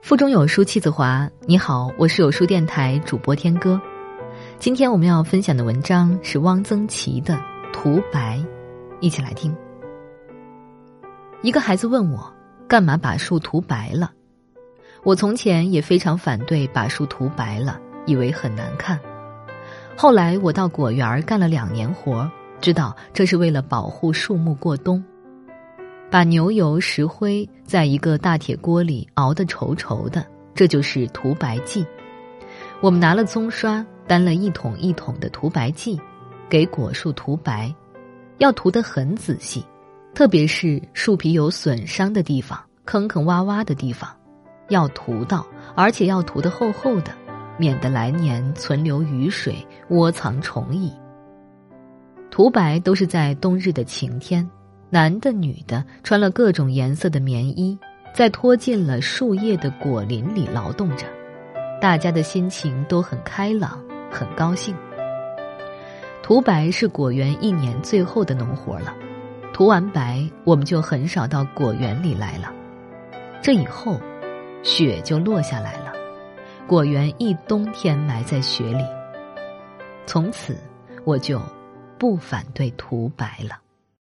腹中有书气自华。你好，我是有书电台主播天歌。今天我们要分享的文章是汪曾祺的《涂白》，一起来听。一个孩子问我，干嘛把树涂白了？我从前也非常反对把树涂白了，以为很难看。后来我到果园干了两年活，知道这是为了保护树木过冬。把牛油、石灰在一个大铁锅里熬得稠稠的，这就是涂白剂。我们拿了棕刷，担了一桶一桶的涂白剂，给果树涂白，要涂得很仔细，特别是树皮有损伤的地方、坑坑洼洼的地方，要涂到，而且要涂得厚厚的，免得来年存留雨水，窝藏虫蚁。涂白都是在冬日的晴天。男的、女的穿了各种颜色的棉衣，在拖进了树叶的果林里劳动着，大家的心情都很开朗，很高兴。涂白是果园一年最后的农活了，涂完白，我们就很少到果园里来了。这以后，雪就落下来了，果园一冬天埋在雪里。从此，我就不反对涂白了。